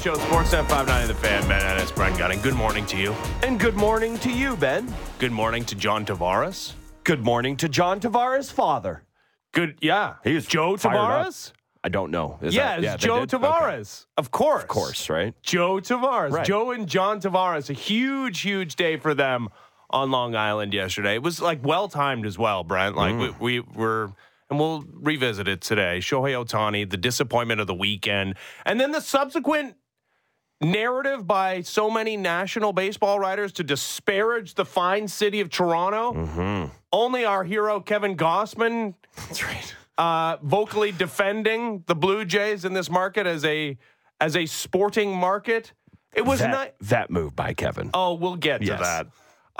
Show, Sportsnet 59 The Fan, Ben Ennis, Brent Gunning. Good morning to you. And good morning to you, Ben. Good morning to John Tavares. Good morning to John Tavares' father. Good, yeah. He was Joe fired up. Tavares? I don't know. Is Yeah, that- it's Joe did? Okay. Tavares. Of course. Of course, right? Joe Tavares. Right. Joe and John Tavares. A huge, huge day for them on Long Island yesterday. It was like well timed as well, Brent. Like Mm. we, we were, and we'll revisit it today. Shohei Ohtani, the disappointment of the weekend, and then the subsequent narrative by so many national baseball writers to disparage the fine city of Toronto. Mm-hmm. Only our hero Kevin Gausman That's right. uh, vocally defending the Blue Jays in this market as a as a sporting market. It was that, not. that move by Kevin. Oh, we'll get to Yes. that.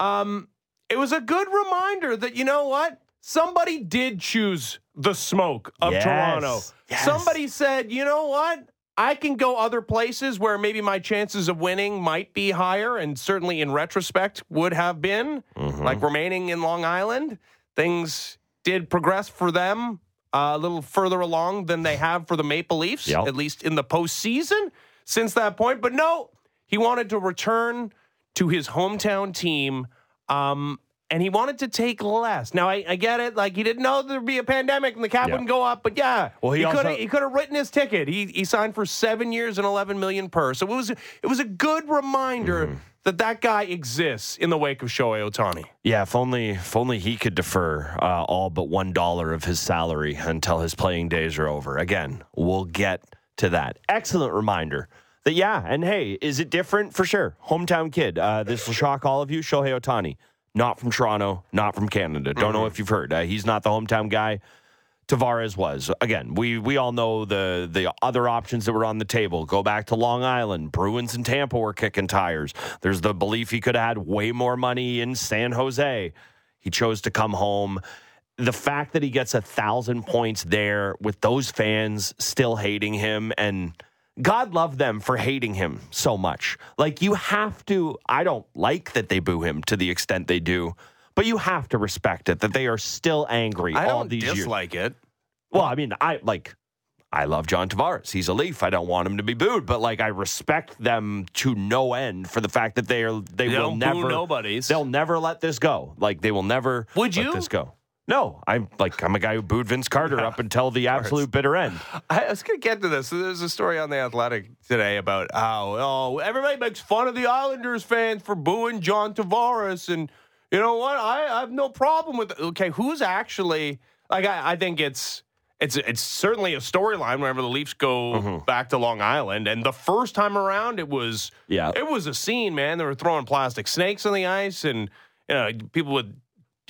Um, it was a good reminder that you know what somebody did choose the smoke of Yes. Toronto. Yes. Somebody said, you know what. I can go other places where maybe my chances of winning might be higher, and certainly in retrospect would have been. Mm-hmm. Like remaining in Long Island, things did progress for them uh, a little further along than they have for the Maple Leafs, Yep. at least in the postseason since that point. But no, he wanted to return to his hometown team. Um, and he wanted to take less. Now I, I get it. Like he didn't know there'd be a pandemic and the cap Yeah. wouldn't go up. But yeah, Well, he could have he could have written his ticket. He he signed for seven years and eleven million per. So it was it was a good reminder Mm-hmm. that that guy exists in the wake of Shohei Ohtani. Yeah, if only if only he could defer uh, all but one dollar of his salary until his playing days are over. Again, we'll get to that. Excellent reminder that yeah, and hey, is it different for sure? Hometown kid. Uh, this will shock all of you. Shohei Ohtani, not from Toronto, not from Canada. Don't know if you've heard. Uh, he's not the hometown guy. Tavares was. Again, we we all know the the other options that were on the table. Go back to Long Island. Bruins and Tampa were kicking tires. There's the belief he could have had way more money in San Jose. He chose to come home. The fact that he gets a thousand points there with those fans still hating him and God love them for hating him so much. Like you have to I don't like that they boo him to the extent they do, but you have to respect it that they are still angry I all these years. dislike it. Well, I mean, I like I love John Tavares. He's a Leaf. I don't want him to be booed, but like I respect them to no end for the fact that they are they, They will never nobodies. They'll never let this go. Like they will never Would you? let this go. No, I'm like I'm a guy who booed Vince Carter up until the absolute bitter end. I was going to get to this. There's a story on the Athletic today about how oh everybody makes fun of the Islanders fans for booing John Tavares, and you know what? I, I have no problem with. Okay, who's actually like? I, I think it's it's it's certainly a storyline whenever the Leafs go mm-hmm. back to Long Island, and the first time around it was Yeah. it was a scene, man. They were throwing plastic snakes on the ice, and you know people with.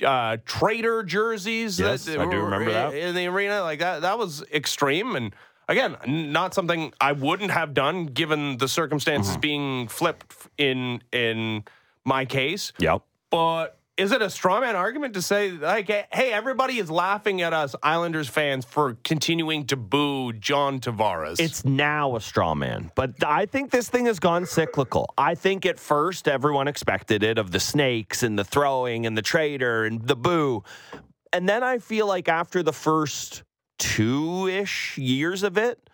Uh, traitor jerseys. Yes, I do remember that. in the arena. Like that, that was extreme. And again, not something I wouldn't have done given the circumstances Mm-hmm. being flipped in in my case. Yep. But is it a straw man argument to say like, hey, everybody is laughing at us Islanders fans for continuing to boo John Tavares? It's now a straw man, but I think this thing has gone cyclical. I think at first everyone expected it of the snakes and the throwing and the traitor and the boo. And then I feel like after the first two ish years of it,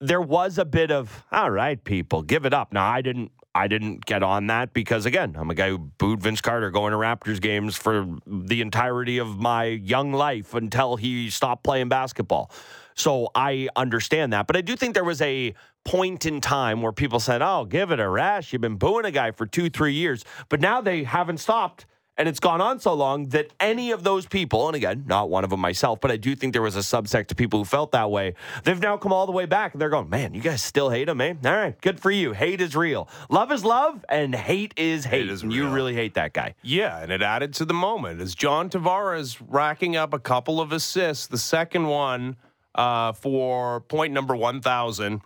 there was a bit of, all right, people, give it up. Now, I didn't. I didn't get on that because again, I'm a guy who booed Vince Carter going to Raptors games for the entirety of my young life until he stopped playing basketball. So I understand that. But I do think there was a point in time where people said, oh, give it a rest. You've been booing a guy for two, three years. But now they haven't stopped. And it's gone on so long that any of those people, and again, not one of them myself, but I do think there was a subsect of people who felt that way. They've now come all the way back and they're going, man, you guys still hate him, eh? All right, good for you. Hate is real. Love is love, and hate is hate. is and you really hate that guy. Yeah, and it added to the moment as John Tavares racking up a couple of assists, the second one uh, for point number 1,000,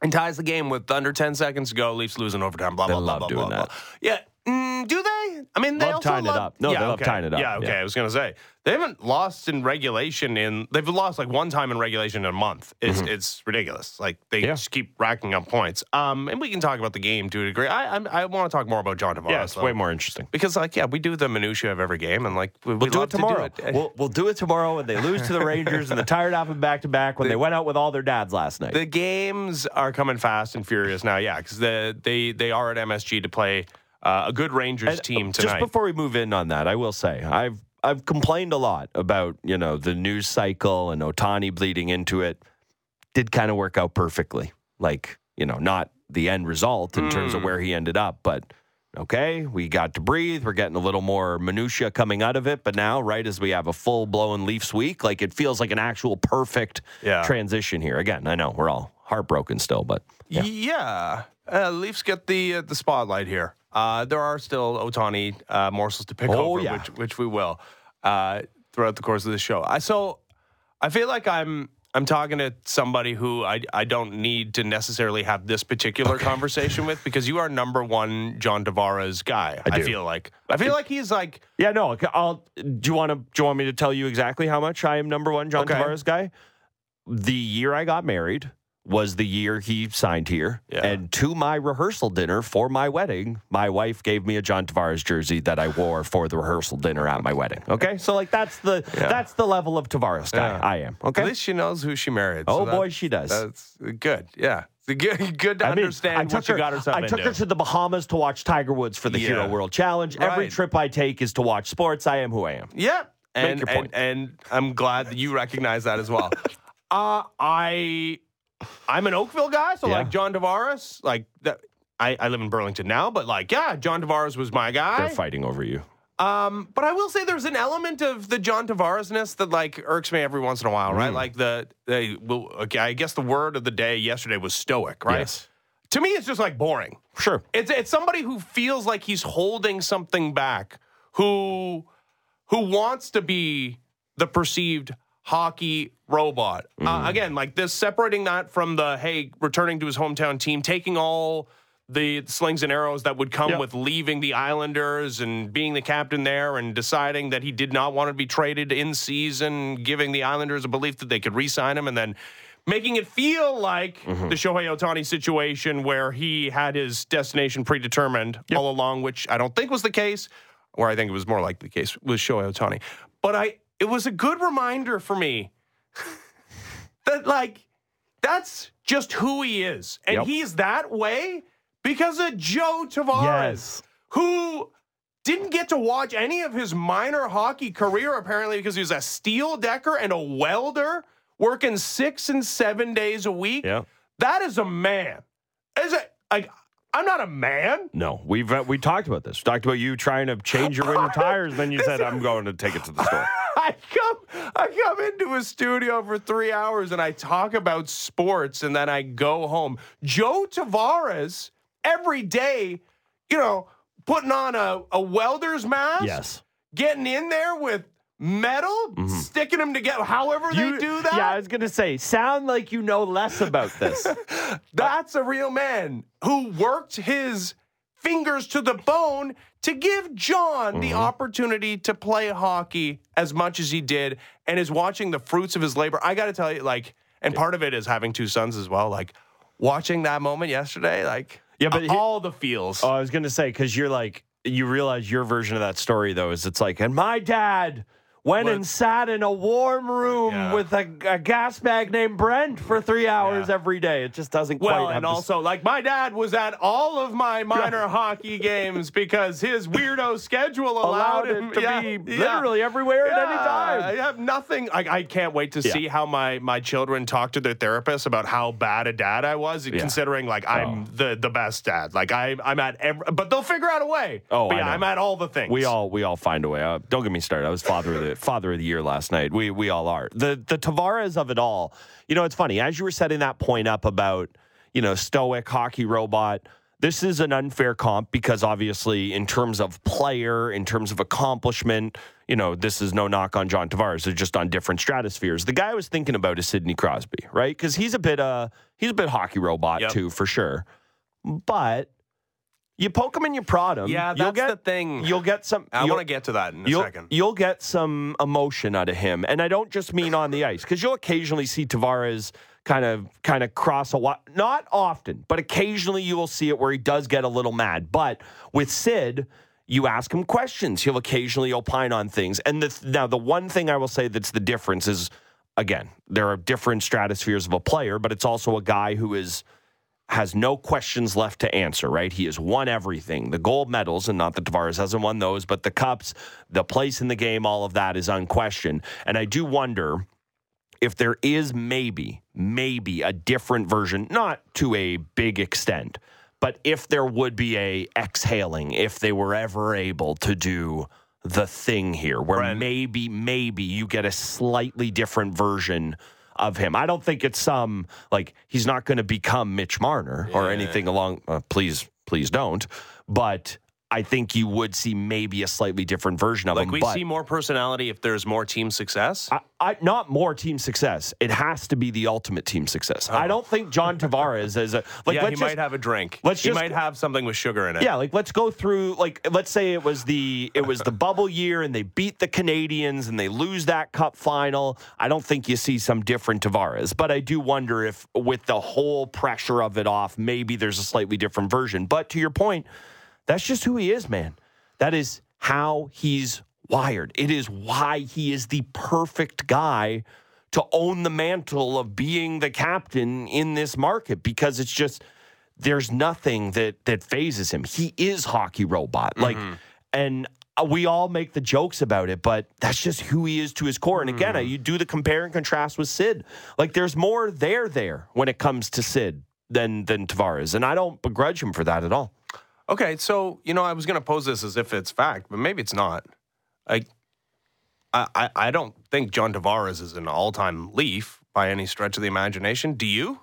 and ties the game with under 10 seconds to go. Leafs losing overtime, blah, They blah, blah, love blah, doing blah, that. blah. Yeah, Mm, do they? I mean, they Love also tying it up. No, yeah, they love okay. tying it up. Yeah, okay. Yeah. I was gonna say they haven't lost in regulation in. They've lost like one time in regulation in a month. It's it's ridiculous. Like they Mm-hmm. Yeah. just keep racking up points. Um, and we can talk about the game to a degree. I I'm, I want to talk more about John Tavares. Yeah, it's though. way more interesting. because like yeah, we do the minutia of every game, and like we, We'll do it tomorrow. it. we'll, we'll do it tomorrow when they lose to the Rangers and the tired of them back to back when they went out with all their dads last night. the games are coming fast and furious now. Yeah, because the, they they are at MSG to play uh, a good Rangers And, team uh, tonight. Just before we move in on that, I will say I've I've complained a lot about you know the news cycle and Ohtani bleeding into it. Did kind of work out perfectly, like you know not the end result in terms Hmm. of where he ended up, but. Okay, we got to breathe. We're getting a little more minutia coming out of it, but now, right as we have a full blown Leafs week, like it feels like an actual perfect Yeah. transition here. Again, I know we're all heartbroken still, but yeah. Yeah, Uh, Leafs get the uh, the spotlight here. Uh, there are still Ohtani uh, morsels to pick Oh, over, yeah. which which we will uh, throughout the course of the show. I so I feel like I'm I'm talking to somebody who I I don't need to necessarily have this particular conversation with because you are number one John Tavares guy. I, do. feel like I feel like he's like Yeah, no. I'll. Do you want to? Do you want me to tell you exactly how much I am number one John Okay. Tavares guy? The year I got married was the year he signed here, Yeah. and to my rehearsal dinner for my wedding, my wife gave me a John Tavares jersey that I wore for the rehearsal dinner at my wedding. Okay, so like that's the Yeah. that's the level of Tavares guy Yeah. I am. Okay, at least she knows who she married. Oh, so boy, she does. That's good. Yeah, good. Good to I mean, understand I what took you her, got herself I into. took her to the Bahamas to watch Tiger Woods for the. Hero World Challenge. Every trip I take is to watch sports. I am who I am. Yeah. And, and and I'm glad that you recognize that as well. uh I I'm an Oakville guy, so Yeah. like John Tavares, like that I, I live in Burlington now, but like, yeah, John Tavares was my guy. They're fighting over you. Um, but I will say there's an element of the John Tavaresness that like irks me every once in a while, Mm. right? Like the they well, okay, I guess the word of the day yesterday was stoic, right? Yes. To me, it's just like boring. Sure. It's it's somebody who feels like he's holding something back, who who wants to be the perceived hockey robot. Uh, again, like this, separating that from the hey, returning to his hometown team, taking all the slings and arrows that would come Yep. with leaving the Islanders and being the captain there and deciding that he did not want to be traded in season, giving the Islanders a belief that they could re-sign him, and then making it feel like the Shohei Ohtani situation where he had his destination predetermined all along, which I don't think was the case, or I think it was more like the case with Shohei Ohtani. But I, it was a good reminder for me that like that's just who he is, and Yep. he's that way because of Joe Tavares, Yes. who didn't get to watch any of his minor hockey career apparently because he was a steel decker and a welder working six and seven days a week. Yeah. That is a man. Is it like I'm not a man? No, we've uh, we talked about this. We talked about you trying to change your winter tires. Then you said, "I'm going to take it to the store." I come I come into a studio for three hours and I talk about sports and then I go home. Joe Tavares every day, you know, putting on a, a welder's mask, Yes, getting in there with metal, mm-hmm. sticking them together. However they you do that, Yeah, I was gonna say, sound like you know less about this. that's a real man who worked his fingers to the bone to give John the mm-hmm. opportunity to play hockey as much as he did and is watching the fruits of his labor. I got to tell you, like, and part of it is having two sons as well. Like, watching that moment yesterday, like, Yeah, but he- all the feels. oh, I was gonna say because you're like you realize your version of that story though is it's like, and my dad went and sat in a warm room Yeah. with a, a gas bag named Brent for three hours Yeah. every day. It just doesn't well, quite. have and s- also, like, my dad was at all of my minor hockey games because his weirdo schedule allowed, allowed him to yeah, be literally everywhere at any time. I have nothing. I, I can't wait to see how my my children talk to their therapist about how bad a dad I was, considering like I'm Oh. the the best dad. Like I I'm at every, but they'll figure out a way. Oh, but yeah. I'm at all the things. We all we all find a way. Uh, don't get me started. I was father of the father of the year last night. We we all are. The the Tavares of it all. You know, it's funny as you were setting that point up about you know stoic hockey robot. This is an unfair comp because obviously, in terms of player, in terms of accomplishment, you know, this is no knock on John Tavares. They're just on different stratospheres. The guy I was thinking about is Sidney Crosby, right? Because he's a bit uh he's a bit hockey robot Yep. too, for sure. But You poke him and you prod him. Yeah, you'll that's get, the thing. You'll get some. I want to get to that in a you'll, second. You'll get some emotion out of him, and I don't just mean on the ice because you'll occasionally see Tavares kind of kind of cross a lot. not often, but occasionally you will see it where he does get a little mad. But with Sid, you ask him questions. He'll occasionally opine on things. And the, now the one thing I will say that's the difference is again there are different stratospheres of a player, but it's also a guy who is has no questions left to answer, right? He has won everything. The gold medals, and not that Tavares hasn't won those, but the cups, the place in the game, all of that is unquestioned. And I do wonder if there is maybe, maybe a different version, not to a big extent, but if there would be a exhaling, if they were ever able to do the thing here, where Brent. maybe, maybe you get a slightly different version of him. I don't think it's some like he's not going to become Mitch Marner or anything along. Uh, please, please don't. But I think you would see maybe a slightly different version of like him. we but see more personality if there's more team success. I, I, not more team success. It has to be the ultimate team success. I oh. don't think John Tavares is a like. Oh. yeah, he just, might have a drink. let's he just- might have something with sugar in it. Yeah, like let's go through like let's say it was the it was the bubble year and they beat the Canadiens and they lose that cup final. I don't think you see some different Tavares, but I do wonder if with the whole pressure of it off, maybe there's a slightly different version. But to your point, that's just who he is, man. That is how he's wired. It is why he is the perfect guy to own the mantle of being the captain in this market because it's just there's nothing that that fazes him. He is hockey robot. Like and uh, we all make the jokes about it, but that's just who he is to his core. And again, uh, you do the compare and contrast with Sid. Like there's more there there when it comes to Sid than than Tavares, and I don't begrudge him for that at all. Okay, so you know, I was going to pose this as if it's fact, but maybe it's not. Like, I, I, I don't think John Tavares is an all-time Leaf by any stretch of the imagination. Do you?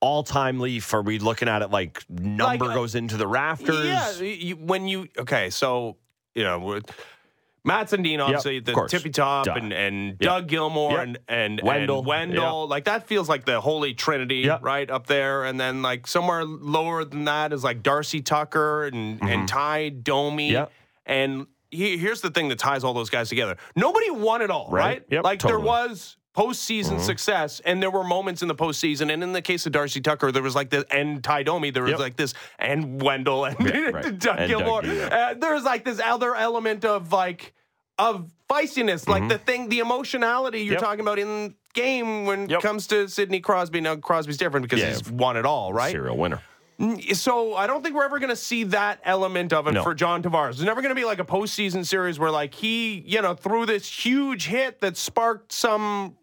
All time Leaf. Are we looking at it like number Like, uh, goes into the rafters? Yeah. You, when you okay, so you know, Mats Sundin, obviously of the tippy top, Duh. and and Yep. Doug Gilmour Yep. and and Wendel. and Wendel, like that feels like the holy trinity, Yep. right up there. And then like somewhere lower than that is like Darcy Tucker and and Ty Domi. Mm-hmm. Yep. And he, here's the thing that ties all those guys together. Nobody won it all, Right. right? Yep, like there totally. Mm-hmm. was postseason success, and there were moments in the postseason. And in the case of Darcy Tucker, there was like this, and Ty Domi, there was Yep. like this, and Wendel, and Yeah, right. Doug And Doug, Gilmour. yeah. Uh, there's like this other element of like of feistiness, like the thing, the emotionality you're Mm-hmm. Yep. talking about in game when Yep. it comes to Sidney Crosby. Now Crosby's different because Yeah. he's won it all, right? Serial winner. So I don't think we're ever going to see that element of it No. for John Tavares. There's never going to be like a postseason series where like he, you know, threw this huge hit that sparked some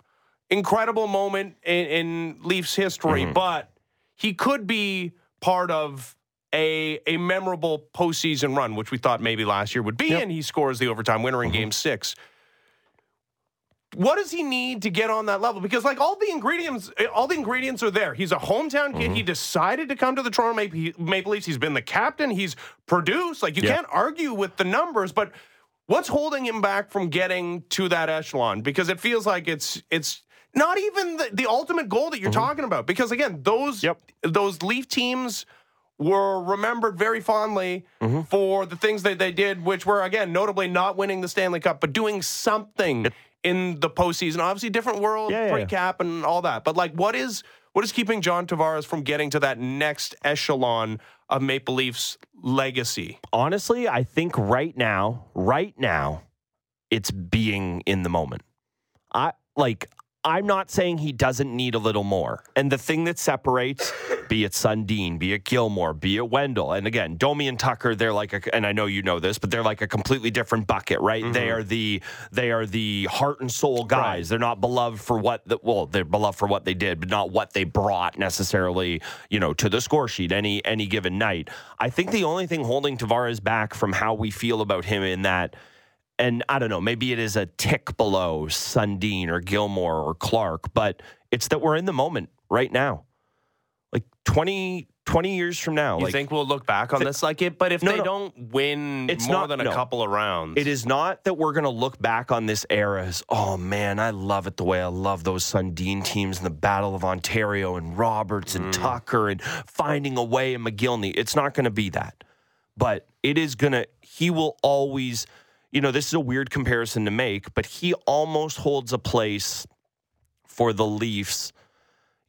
incredible moment in, in Leafs history, Mm-hmm. but he could be part of a a memorable postseason run, which we thought maybe last year would be, Yep. and he scores the overtime winner in Mm-hmm. Game Six. What does he need to get on that level? Because like all the ingredients, all the ingredients are there. He's a hometown kid. Mm-hmm. He decided to come to the Toronto Maple, Maple Leafs. He's been the captain. He's produced. Like you can't argue with the numbers, but what's holding him back from getting to that echelon? Because it feels like it's it's not even the, the ultimate goal that you're talking about. Because again, those Mm-hmm. Yep. those Leaf teams were remembered very fondly Mm-hmm. for the things that they did, which were again notably not winning the Stanley Cup, but doing something in the postseason. Obviously, different world, Yeah, yeah, pre-cap, and all that. But like, what is what is keeping John Tavares from getting to that next echelon of Maple Leafs legacy? honestly, I think right now, right now, it's being in the moment. I like I'm not saying he doesn't need a little more. And the thing that separates, be it Sundin, be it Gilmour, be it Wendel, and again, Domi and Tucker, they're like, a, and I know you know this, but they're like a completely different bucket, right? They mm-hmm. are the they are the heart and soul guys. They're not beloved for what the, well, they're beloved for what they did, but not what they brought necessarily, you know, to the score sheet any any given night. I think the only thing holding Tavares back from how we feel about him in that and I don't know, maybe it is a tick below Sundin or Gilmour or Clark, but it's that we're in the moment right now. Like 20, 20 years from now. You like, think we'll look back on this like it? But if No, they no. don't win It's more not- than a no. couple of rounds, It is not that we're going to look back on this era as, oh man, I love it the way I love those Sundin teams in the Battle of Ontario and Roberts and mm. Tucker and finding a way in Mogilny. It's not going to be that. But it is going to, he will always, you know, this is a weird comparison to make, but he almost holds a place for the Leafs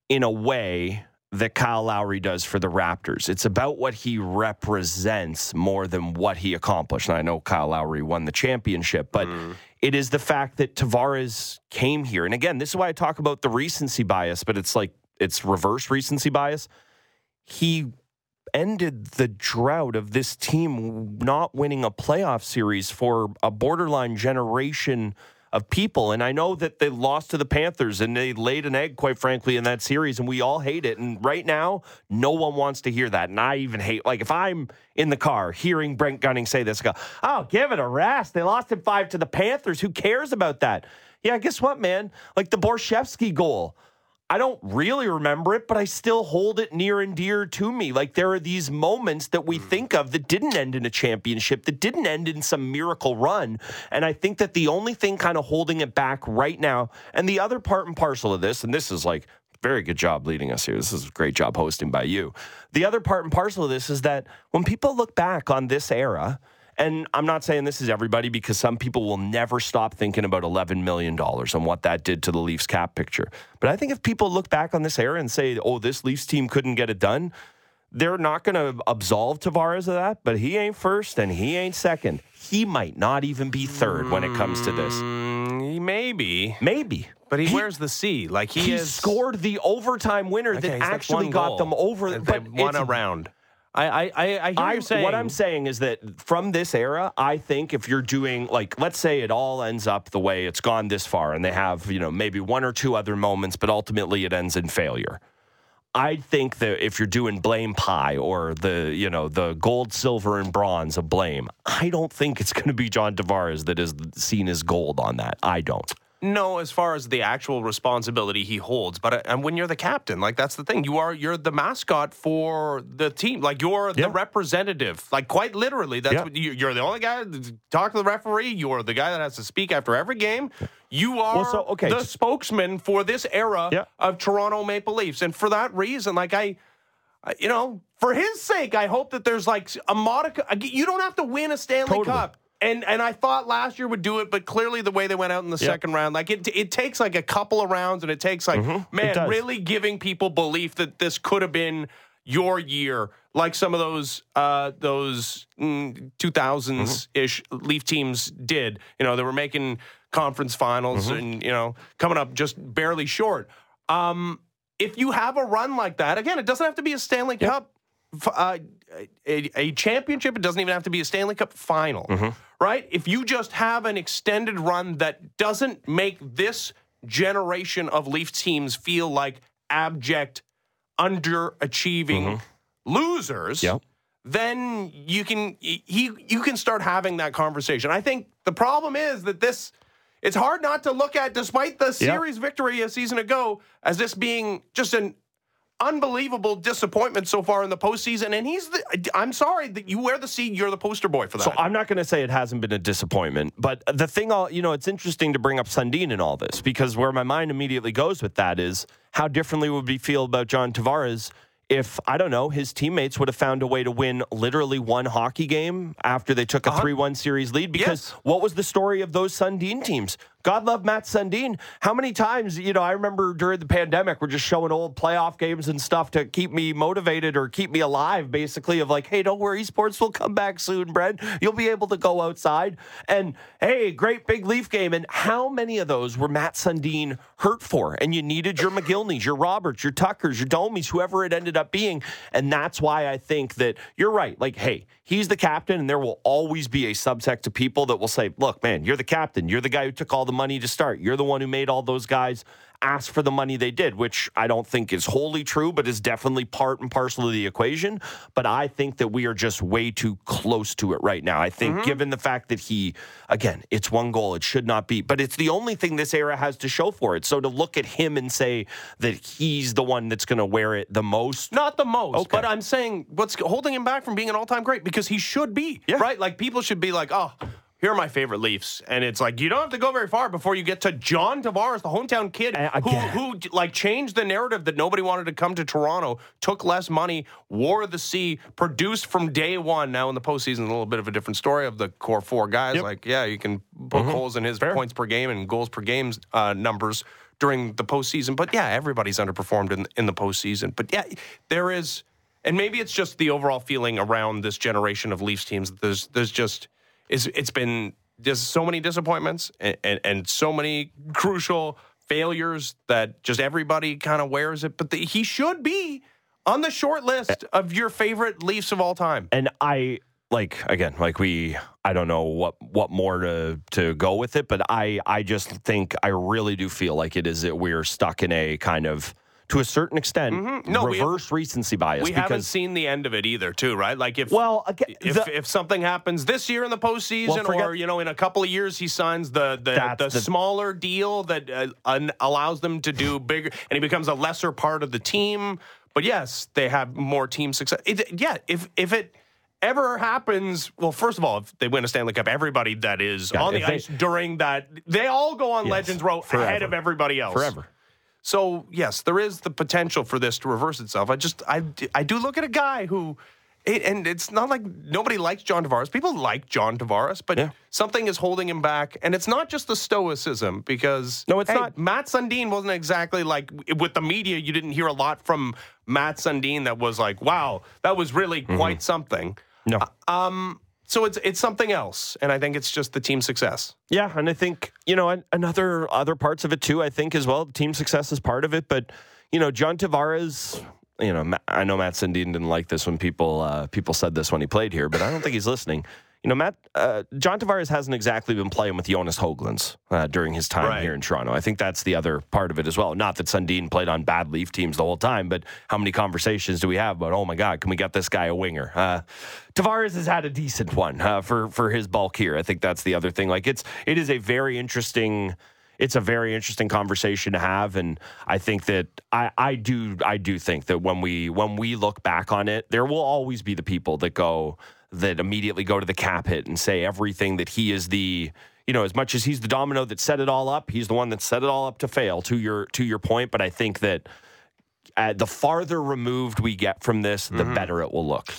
in a way that Kyle Lowry does for the Raptors. It's about what he represents more than what he accomplished. And I know Kyle Lowry won the championship, but hmm. it is the fact that Tavares came here. And again, this is why I talk about the recency bias, but it's like it's reverse recency bias. He ended the drought of this team not winning a playoff series for a borderline generation of people. And I know that they lost to the Panthers and they laid an egg, quite frankly, in that series, and we all hate it. And right now, no one wants to hear that. And I even hate, like, if I'm in the car hearing Brent Gunning say this, I go, oh, give it a rest. They lost in five to the Panthers. Who cares about that? Yeah, guess what, man? Like the Borschevsky goal. I don't really remember it, but I still hold it near and dear to me. Like there are these moments that we hmm. think of that didn't end in a championship, that didn't end in some miracle run. And I think that the only thing kind of holding it back right now, and the other part and parcel of this, and this is like, very good job leading us here. This is a great job hosting by you. The other part and parcel of this is that when people look back on this era, and I'm not saying this is everybody because some people will never stop thinking about $11 million and what that did to the Leafs cap picture. But I think if people look back on this era and say, oh, this Leafs team couldn't get it done, they're not going to absolve Tavares of that, but he ain't first and he ain't second. He might not even be third when it comes to this. Mm, maybe, Maybe. but he, wears the C. Like he, He has scored the overtime winner Okay, that actually got goal. them over. They But won a round. I I I, I hear I, you saying what I'm saying is that from this era, I think if you're doing like, let's say it all ends up the way it's gone this far, and they have you know maybe one or two other moments, but ultimately it ends in failure. I think that if you're doing blame pie or the you know the gold, silver, and bronze of blame, I don't think it's going to be John Tavares that is seen as gold on that. I don't. No, as far as the actual responsibility he holds, but uh, and when you're the captain, like that's the thing. You are you're the mascot for the team. Like you're Yeah. the representative. Like quite literally, that's Yeah. what you, you're the only guy to talk to the referee. You're the guy that has to speak after every game. You are Well, so, okay, the spokesman for this era Yeah. of Toronto Maple Leafs, and for that reason, like I. I- You know, for his sake, I hope that there's like a modicum. You don't have to win a Stanley Totally. Cup. And and I thought last year would do it, but clearly the way they went out in the Yep. second round, like it it takes like a couple of rounds, and it takes like Mm-hmm. Man, really giving people belief that this could have been your year, like some of those uh, those two thousands ish Mm-hmm. Leaf teams did. You know, they were making conference finals, Mm-hmm. and you know, coming up just barely short. Um, if you have a run like that, again, it doesn't have to be a Stanley Cup, f- uh, a, a championship. It doesn't even have to be a Stanley Cup final, right? If you just have an extended run that doesn't make this generation of Leaf teams feel like abject, underachieving losers, Yep. then you can he you can start having that conversation. I think the problem is that this it's hard not to look at despite the series victory a season ago as this being just an unbelievable disappointment so far in the postseason. And he's the I'm sorry that you wear the C, you're the poster boy for that. So I'm not going to say it hasn't been a disappointment, but the thing, I'll, you know, it's interesting to bring up Sundin in all this because where my mind immediately goes with that is how differently would we feel about John Tavares if I don't know his teammates would have found a way to win literally one hockey game after they took a uh-huh. three-one series lead? Because Yes. what was the story of those Sundin teams? God love Mats Sundin. How many times, you know, I remember during the pandemic, we're just showing old playoff games and stuff to keep me motivated or keep me alive, basically, of like, hey, don't worry, sports will come back soon, Brent. You'll be able to go outside. And hey, great big Leaf game. And how many of those were Mats Sundin hurt for? And you needed your Mogilnys, your Roberts, your Tuckers, your Domies, whoever it ended up being. And that's why I think that you're right. Like, hey, he's the captain, and there will always be a subsect of people that will say, look, man, you're the captain. You're the guy who took all the money to start. You're the one who made all those guys ask for the money they did, which I don't think is wholly true, but is definitely part and parcel of the equation. But I think that we are just way too close to it right now. I think, Mm-hmm. given the fact that he, again, it's one goal, it should not be, but it's the only thing this era has to show for it. So to look at him and say that he's the one that's going to wear it the most, Not the most, Okay. but I'm saying what's holding him back from being an all-time great because he should be, Yeah. right? Like people should be like, oh, here are my favorite Leafs, and it's like you don't have to go very far before you get to John Tavares, the hometown kid who, who like changed the narrative that nobody wanted to come to Toronto, took less money, wore the C, produced from day one. Now in the postseason, a little bit of a different story of the core four guys. Like, yeah, you can poke holes in his points per game and goals per game uh, numbers during the postseason. But yeah, everybody's underperformed in in the postseason. But yeah, there is, and maybe it's just the overall feeling around this generation of Leafs teams. that There's there's just it's it's been just so many disappointments and, and, and so many crucial failures that just everybody kind of wears it. But the, he should be on the short list of your favorite Leafs of all time. and I like again, like we, I don't know what what more to to go with it, but I I just think I really do feel like it is that we're stuck in a kind of to a certain extent Mm-hmm. No, we- reverse recency bias We haven't seen the end of it either, too, right? Like if well again if, the- if something happens this year in the postseason, Well, forget- or you know, in a couple of years, he signs the the, the, the- smaller deal that uh, un- allows them to do bigger, and he becomes a lesser part of the team. But yes, they have more team success. It, yeah, if if it ever happens, well, first of all, if they win a Stanley Cup, everybody that is Yeah, on the they- ice during that, they all go on Yes, Legends Row ahead of everybody else forever. So yes, there is the potential for this to reverse itself. I just I I do look at a guy who. It, and it's not like nobody likes John Tavares. People like John Tavares, but Yeah. something is holding him back. And it's not just the stoicism because No, it's hey, not. Mats Sundin wasn't exactly like with the media. You didn't hear a lot from Mats Sundin that was like, "Wow, that was really Mm-hmm. quite something." No. Um, so it's it's something else, and I think it's just the team success. Yeah, and I think you know an- another other parts of it too. I think as well, team success is part of it. But you know, John Tavares. You know, I know Mats Sundin didn't like this when people uh, people said this when he played here, but I don't think he's listening. You know, Matt uh, John Tavares hasn't exactly been playing with Jonas Höglunds uh, during his time Right. here in Toronto. I think that's the other part of it as well. Not that Sundin played on bad Leaf teams the whole time, but how many conversations do we have about? Oh my God, can we get this guy a winger? Uh, Tavares has had a decent one uh, for for his bulk here. I think that's the other thing. Like it's it is a very interesting. It's a very interesting conversation to have, and I think that I, I do I do think that when we when we look back on it, there will always be the people that go that immediately go to the cap hit and say everything that he is the you know as much as he's the domino that set it all up, he's the one that set it all up to fail. To your to your point, but I think that uh, the farther removed we get from this, the better it will look.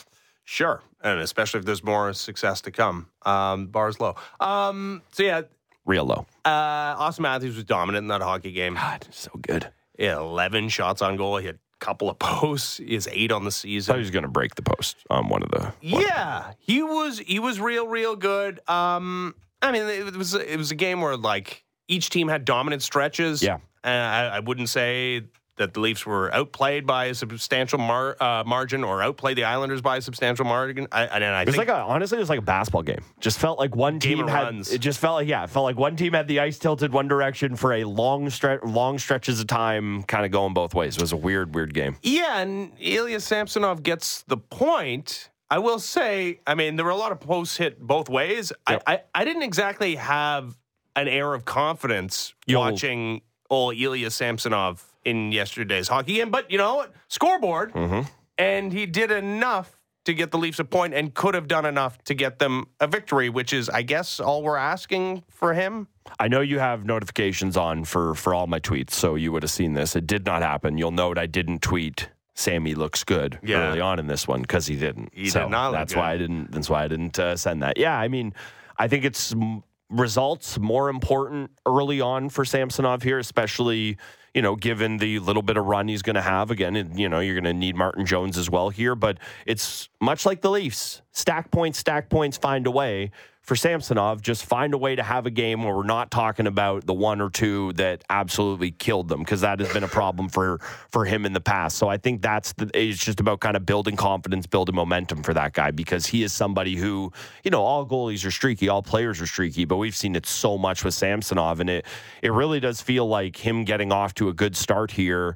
Sure, and especially if there's more success to come. Um, bars low. Um, so yeah, Real low. uh, Auston Matthews was dominant in that hockey game. God, so good. He 11 shots on goal. He had couple of posts. is eight on the thought he season. was going to break the post on one of the. one- Yeah, he was. He was real, real good. Um, I mean, it was it was a game where like each team had dominant stretches. Yeah. Uh, I, I wouldn't say that the Leafs were outplayed by a substantial mar- uh, margin or outplayed the Islanders by a substantial margin. I, and I It was like a honestly, it was like a basketball game. Just felt like one team had. runs. It just felt like yeah, it felt like one team had the ice tilted one direction for a long stretch, long stretches of time, kind of going both ways. It was a weird, weird game. Yeah, and Ilya Samsonov gets the point. I will say, I mean, there were a lot of posts hit both ways. Yep. I, I, I didn't exactly have an air of confidence watching old Ilya Samsonov in yesterday's hockey game, but you know what? Scoreboard, Mm-hmm. and he did enough to get the Leafs a point and could have done enough to get them a victory, which is, I guess, all we're asking for him. I know you have notifications on for for all my tweets, so you would have seen this. It did not happen. You'll note I didn't tweet. Sammy looks good Yeah. early on in this one because he didn't. He so did not That's good. why I didn't. That's why I didn't uh, send that. Yeah, I mean, I think it's m- results more important early on for Samsonov here, especially you know given the little bit of run he's going to have again. And, you know you're going to need Martin Jones as well here, but it's much like the Leafs: stack points, stack points, find a way. For Samsonov, just find a way to have a game where we're not talking about the one or two that absolutely killed them because that has been a problem for for him in the past. So I think that's the, it's just about kind of building confidence, building momentum for that guy because he is somebody who you know all goalies are streaky, all players are streaky, but we've seen it so much with Samsonov, and it it really does feel like him getting off to a good start here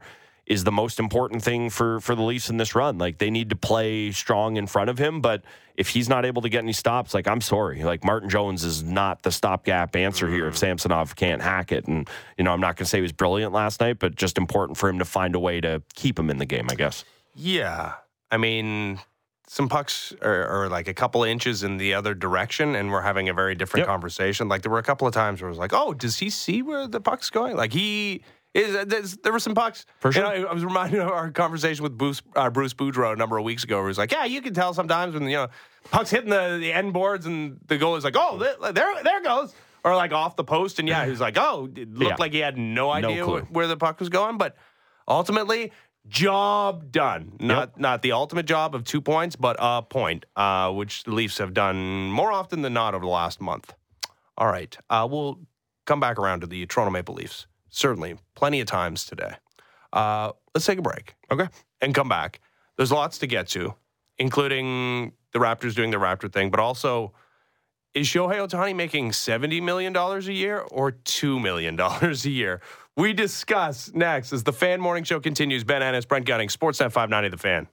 is the most important thing for for the Leafs in this run. Like they need to play strong in front of him, but if he's not able to get any stops, like I'm sorry, like Martin Jones is not the stopgap answer here if mm-hmm. Samsonov can't hack it. And you know, I'm not going to say he was brilliant last night, but just important for him to find a way to keep him in the game, I guess. Yeah. I mean, some pucks are, are like a couple inches in the other direction, and we're having a very different Yep. conversation. Like there were a couple of times where it was like, "Oh, does he see where the puck's going?" Like he is. There were some pucks. For sure. I, I was reminded of our conversation with Bruce, uh, Bruce Boudreau a number of weeks ago, where he was like, "Yeah, you can tell sometimes when you know pucks hitting the, the end boards, and the goal is like, oh, there, there, goes." Or like off the post, and yeah, he was like, "Oh, it looked Yeah. like he had no idea wh- where the puck was going." But ultimately, job done. Not not the ultimate job of two points, but a point, uh, which the Leafs have done more often than not over the last month. All right, uh, we'll come back around to the Toronto Maple Leafs. Certainly, plenty of times today. Uh, let's take a break, Okay. and come back. There's lots to get to, including the Raptors doing the Raptor thing, but also. Is Shohei Ohtani making $70 million a year or $2 million a year? We discuss next as the Fan Morning Show continues. Ben Ennis, Brent Gunning, Sportsnet 590 The Fan.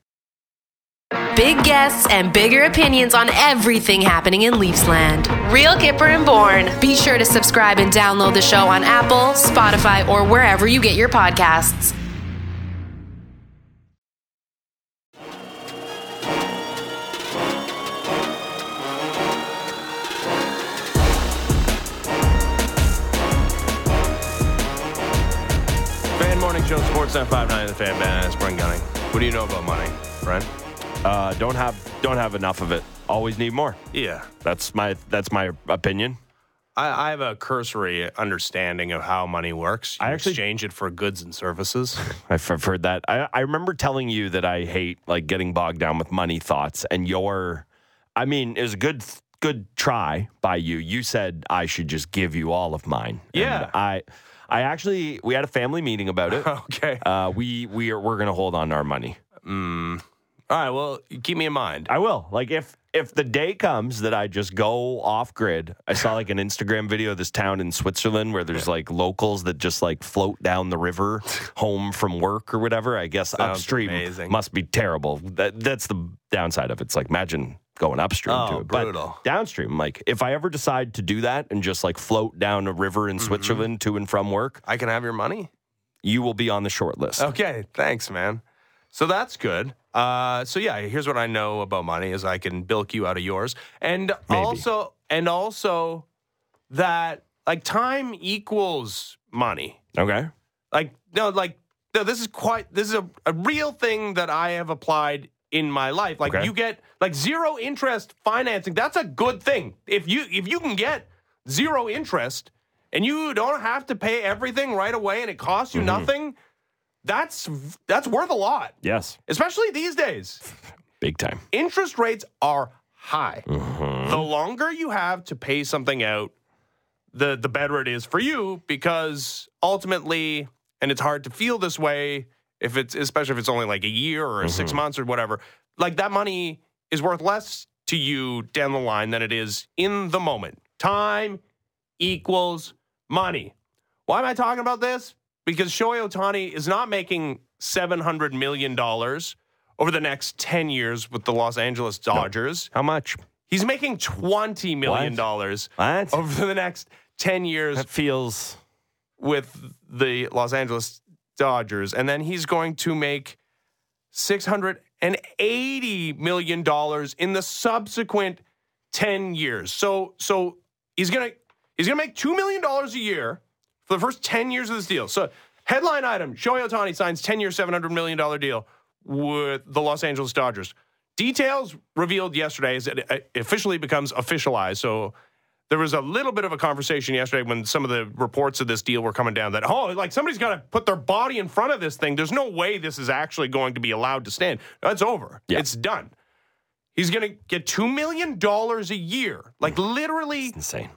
Big guests and bigger opinions on everything happening in Leafsland. Real Kyper and Bourne. Be sure to subscribe and download the show on Apple, Spotify, or wherever you get your podcasts. Fan Morning Show, Sportsnet 590 The Fan, Ben Ennis, Brent Gunning. What do you know about money, Brent? Uh, don't have don't have enough of it. Always need more. Yeah. That's my that's my opinion. I, I have a cursory understanding of how money works. You I actually- exchange it for goods and services. I've I've heard that. I, I remember telling you that I hate like getting bogged down with money thoughts, and your, I mean, it was a good good try by you. You said I should just give you all of mine. And Yeah. I I actually we had a family meeting about it. okay. Uh, we we are we're gonna hold on to our money. Mm. All right. Well, keep me in mind. I will. Like if if the day comes that I just go off grid, I saw like an Instagram video of this town in Switzerland where there's like locals that just like float down the river home from work or whatever. I guess Sounds upstream amazing. must be terrible. That that's the downside of it. It's like imagine going upstream Oh, to it. brutal. But downstream, like if I ever decide to do that and just like float down a river in Mm-hmm. Switzerland to and from work, I can have your money. you will be on the short list. Okay, thanks, man. So that's good. Uh, so yeah, here's what I know about money: is I can bilk you out of yours, and Maybe. also, and also that like time equals money. Okay. Like no, like no, this is quite this is a, a real thing that I have applied in my life. Like Okay. you get like zero interest financing. That's a good thing. If you if you can get zero interest and you don't have to pay everything right away and it costs you nothing, that's that's worth a lot. Yes. Especially these days. Big time. Interest rates are high. Mm-hmm. The longer you have to pay something out, the the better it is for you because ultimately, and it's hard to feel this way if it's especially if it's only like a year or 6 mm-hmm. months or whatever. Like that money is worth less to you down the line than it is in the moment. Time equals money. Why am I talking about this? Because Shohei Ohtani is not making $700 million over the next 10 years with the Los Angeles Dodgers. How much? He's making $20 million What? over the next 10 years That feels with the Los Angeles Dodgers. And then he's going to make $680 million in the subsequent 10 years. So so he's gonna he's gonna make $2 million a year for the first 10 years of this deal. So headline item, Shohei Ohtani signs 10-year, $700 million deal with the Los Angeles Dodgers. Details revealed yesterday as it officially becomes officialized. So there was a little bit of a conversation yesterday when some of the reports of this deal were coming down that, oh, like somebody's got to put their body in front of this thing. There's no way this is actually going to be allowed to stand. That's over. Yeah. It's done. He's going to get $2 million a year. Like literally Insane.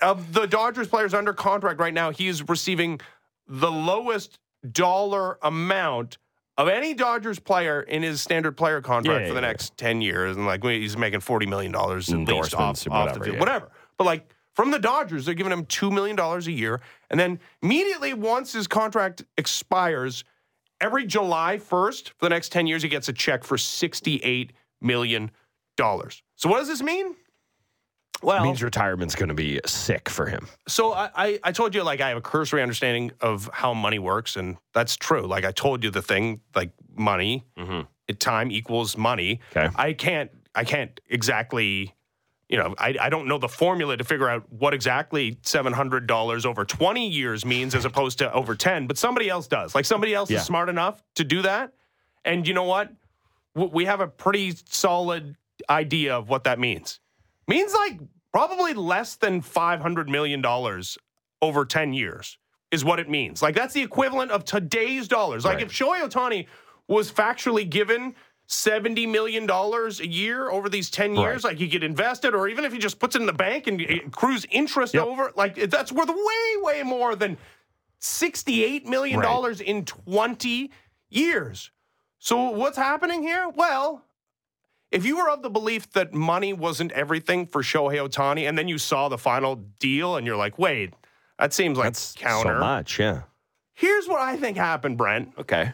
Of the Dodgers players under contract right now, he is receiving the lowest dollar amount of any Dodgers player in his standard player contract Yeah, for the yeah, next 10 years. And like he's making $40 million at least off, or off the field, whatever. But like from the Dodgers, they're giving him $2 million a year. And then immediately once his contract expires, every July 1st for the next 10 years, he gets a check for $68 million. So what does this mean? Well, means retirement's going to be sick for him. so I, I, I told you like I have a cursory understanding of how money works, and that's true. Like I told you the thing, like money, mm-hmm. it- time equals money. Okay. I can't I can't exactly, you know, I, I don't know the formula to figure out what exactly seven hundred dollars over twenty years means as opposed to over ten, but somebody else does. Like somebody else Yeah. is smart enough to do that, and you know what? We have a pretty solid idea of what that means means like probably less than $500 million over 10 years is what it means. Like that's the equivalent of today's dollars. Like Right. if Shohei Ohtani was factually given $70 million a year over these 10 years, like he could invest it, or even if he just puts it in the bank and it accrues interest Yep. over, like that's worth way, way more than $68 million Right. in 20 years. So what's happening here? Well, if you were of the belief that money wasn't everything for Shohei Ohtani, and then you saw the final deal and you're like, wait, that seems like That's counter. so much. Yeah. Here's what I think happened, Brent. Okay.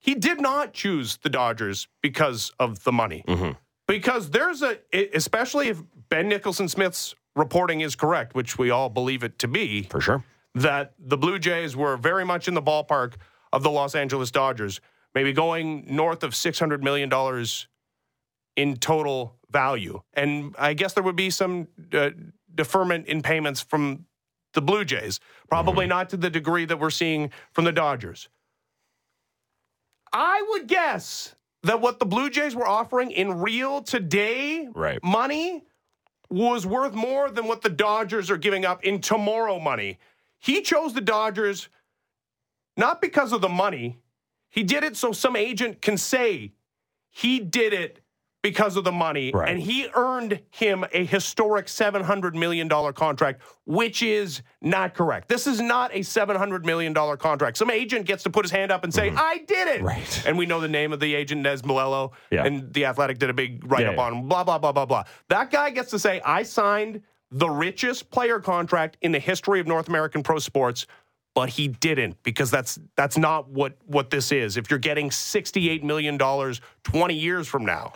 He did not choose the Dodgers because of the money. Mm-hmm. Because there's a, especially if Ben Nicholson Smith's reporting is correct, which we all believe it to be, For sure. that the Blue Jays were very much in the ballpark of the Los Angeles Dodgers, maybe going north of $600 million in total value. And I guess there would be some uh, deferment in payments from the Blue Jays, probably not to the degree that we're seeing from the Dodgers. I would guess that what the Blue Jays were offering in real today Right. money was worth more than what the Dodgers are giving up in tomorrow money. He chose the Dodgers not because of the money. He did it so some agent can say he did it because of the money. Right. And he earned him a historic $700 million contract, which is not correct. This is not a $700 million contract. Some agent gets to put his hand up and say, I did it. Mm-hmm. Right. And we know the name of the agent, Nez Balelo. Yeah. And the Athletic did a big write up Yeah, yeah. on him, blah, blah, blah, blah, blah. That guy gets to say, I signed the richest player contract in the history of North American pro sports. But he didn't because that's that's not what what this is. If you're getting sixty eight million dollars twenty years from now,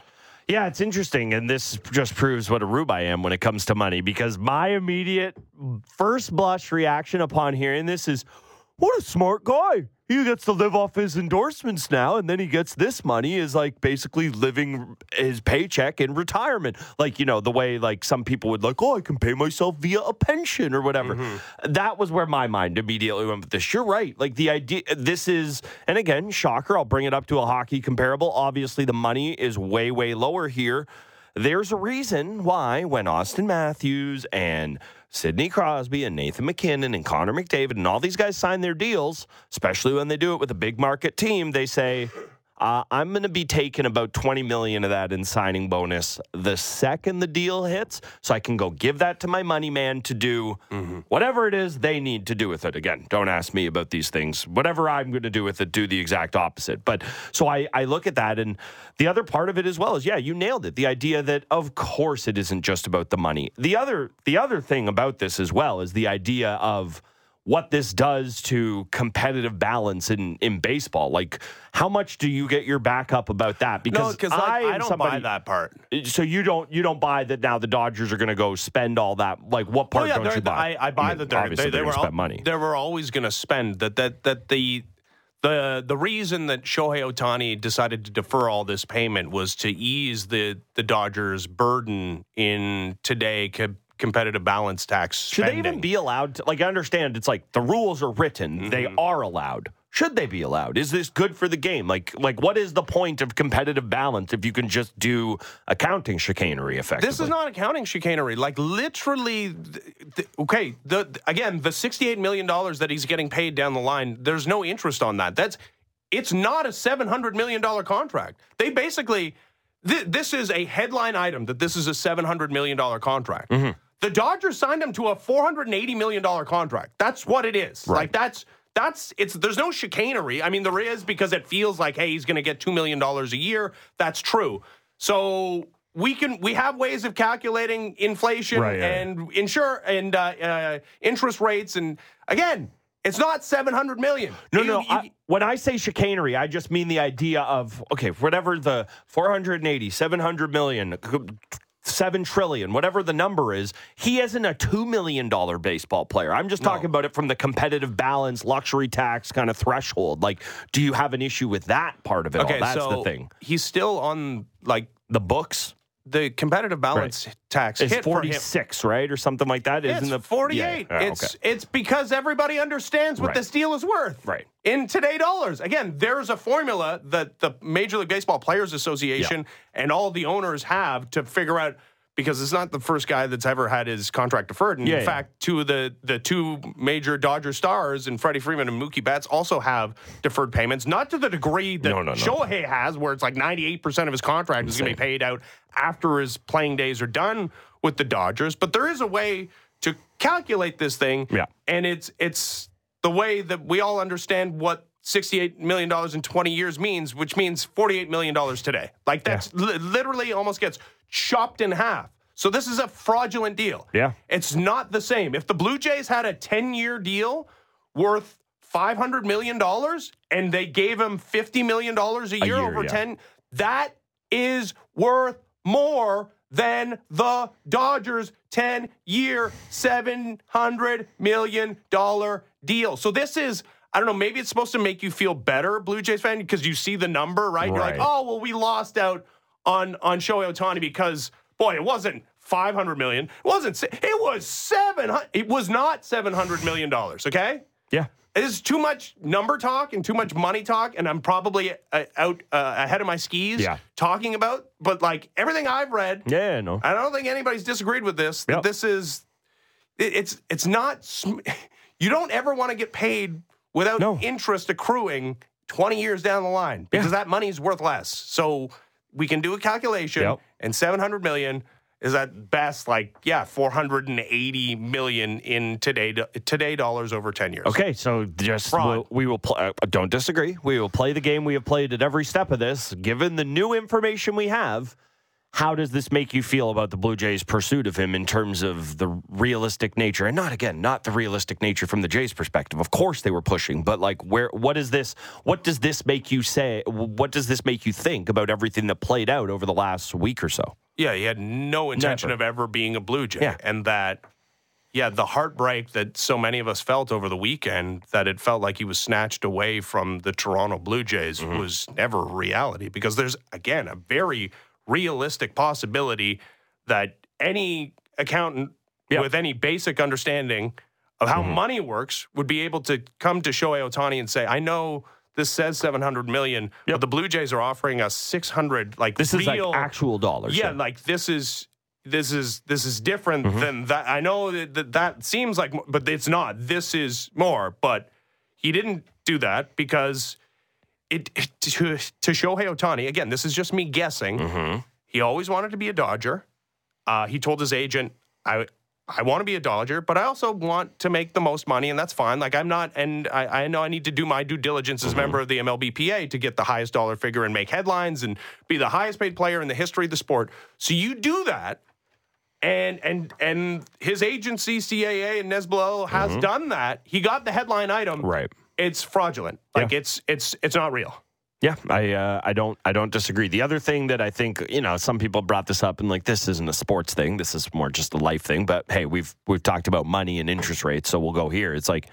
Yeah, it's interesting. And this just proves what a rube I am when it comes to money because my immediate first blush reaction upon hearing this is what a smart guy. He gets to live off his endorsements now, and then he gets this money is like basically living his paycheck in retirement. Like, you know, the way like some people would like, oh, I can pay myself via a pension or whatever. Mm-hmm. That was where my mind immediately went with this. You're right. Like the idea this is and again, shocker, I'll bring it up to a hockey comparable. Obviously, the money is way, way lower here. There's a reason why when Auston Matthews and Sidney Crosby and Nathan MacKinnon and Connor McDavid and all these guys sign their deals, especially when they do it with a big market team, they say, uh, I'm going to be taking about 20 million of that in signing bonus the second the deal hits, so I can go give that to my money man to do whatever it is they need to do with it. Again, don't ask me about these things. Whatever I'm going to do with it, do the exact opposite. But so I, I look at that, and the other part of it as well is, yeah, you nailed it. The idea that of course it isn't just about the money. The other the other thing about this as well is the idea of what this does to competitive balance in, in baseball. Like, how much do you get your back up about that? Because because I, am I don't somebody- buy that part. Uh, so you don't you don't buy that now the Dodgers are going to go spend all that. Like, what part Oh, yeah, don't you buy? I, I buy mean, that they're, obviously they, they were going to al- spend money. They were always going to spend that. That that the the the reason that Shohei Ohtani decided to defer all this payment was to ease the the Dodgers' burden in today co- competitive balance tax. Should they even be allowed to? Like, I understand it's like the rules are written; they Mm-hmm. are allowed. Should they be allowed? Is this good for the game? Like, like what is the point of competitive balance if you can just do accounting chicanery effectively? This is not accounting chicanery. Like literally, okay. The th- again, the sixty-eight million dollars that he's getting paid down the line. There's no interest on that. That's it's not a seven hundred million dollar contract. They basically thi- this is a headline item that this is a $700 million contract. Mm-hmm. The Dodgers signed him to a $480 million contract. That's what it is. Like, that's. That's it's there's no chicanery. I mean, there is because it feels like, hey, he's going to get two million dollars a year. That's true. So we can we have ways of calculating inflation Right, right. and insure and uh, uh, interest rates. And again, it's not seven hundred million. No, You- no. you- I, when I say chicanery, I just mean the idea of okay, whatever the 480, 700 million, 7 trillion, whatever the number is, he isn't a 2 million dollar baseball player. I'm just talking about it from the competitive balance, luxury tax kind of threshold. Like, do you have an issue with that part of it all? okay, That's so the thing. He's still on like The books the competitive balance tax is hit for him. 46, right? Or something like that. It's Isn't the 48. Yeah. Oh, it's okay. it's because everybody understands what Right. this deal is worth. Right. In today dollars. Again, there's a formula that the Major League Baseball Players Association and all the owners have to figure out because it's not the first guy that's ever had his contract deferred. And Yeah, in yeah. fact, two of the the two major Dodger stars and Freddie Freeman and Mookie Betts also have deferred payments, not to the degree that No, no, no. Shohei has, where it's like 98% of his contract is going to be paid out after his playing days are done with the Dodgers. But there is a way to calculate this thing. Yeah. And it's it's the way that we all understand what $68 million in 20 years means, which means $48 million today. Like that's li- literally almost gets chopped in half. So this is a fraudulent deal. Yeah. It's not the same. If the Blue Jays had a 10 year deal worth $500 million and they gave him $50 million a year, year, over yeah. 10, that is worth more than the Dodgers 10 year, $700 million deal. So this is. I don't know. Maybe it's supposed to make you feel better, Blue Jays fan, because you see the number, right? You're like, oh well, we lost out on on Shohei Ohtani because boy, it wasn't 500 million. It wasn't. It was 700. It was not 700 million dollars. Okay. Yeah. It's too much number talk and too much money talk, and I'm probably uh, out uh, ahead of my skis Yeah. talking about. But like everything I've read, Yeah, no. I don't think anybody's disagreed with this. that Yep. This is it- it's it's not. You don't ever want to get paid without No. interest accruing 20 years down the line because that money is worth less. So we can do a calculation, Yep. and 700 million is at best like yeah 480 million in today today dollars over 10 years. Okay, so just we'll, we will. Pl- uh, don't disagree. We will play the game we have played at every step of this. Given the new information we have, how does this make you feel about the Blue Jays' pursuit of him in terms of the realistic nature, and not again, not the realistic nature from the Jays' perspective. Of course, they were pushing, but like, where? What is this? What does this make you say? What does this make you think about everything that played out over the last week or so? Yeah, he had no intention Never. of ever being a Blue Jay. Yeah. And that, yeah, the heartbreak that so many of us felt over the weekend that it felt like he was snatched away from the Toronto Blue Jays Mm-hmm. was never reality because there's, again, a very realistic possibility that any accountant Yep. with any basic understanding of Mm-hmm. how money works would be able to come to Shohei Ohtani and say, I know. This says 700 million, but the Blue Jays are offering us 600 like This is real, like actual dollars. yeah, like this is this is this is different than that. I know that, that that seems like, but it's not. This is more. But he didn't do that because it, it to, to Shohei Ohtani again. This is just me guessing. Mm-hmm. He always wanted to be a Dodger. Uh, he told his agent, "I." I want to be a Dodger, but I also want to make the most money, and that's fine. Like I'm not, and I, I know I need to do my due diligence as a member of the MLBPA to get the highest dollar figure and make headlines and be the highest paid player in the history of the sport. So you do that, and and and his agency CAA and Nez Balelo has mm-hmm. done that. He got the headline item. Right. It's fraudulent. Like it's it's it's not real. Yeah, I uh, I don't I don't disagree. The other thing that I think you know some people brought this up and like this isn't a sports thing. This is more just a life thing. But hey, we've we've talked about money and interest rates, so we'll go here. It's like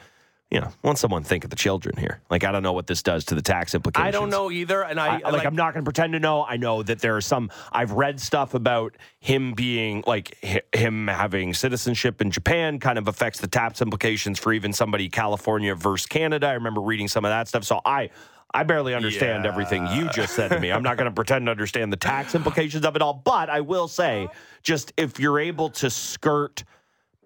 you know, want someone think of the children here. Like I don't know what this does to the tax implications. I don't know either, and I, I, like, I'm not going to pretend to know. I know that there are some. I've read stuff about him being like hi- him having citizenship in Japan kind of affects the tax implications for even somebody California versus Canada. I remember reading some of that stuff. So I. I barely understand Yeah. everything you just said to me. I'm not going to pretend to understand the tax implications of it all, but I will say, just if you're able to skirt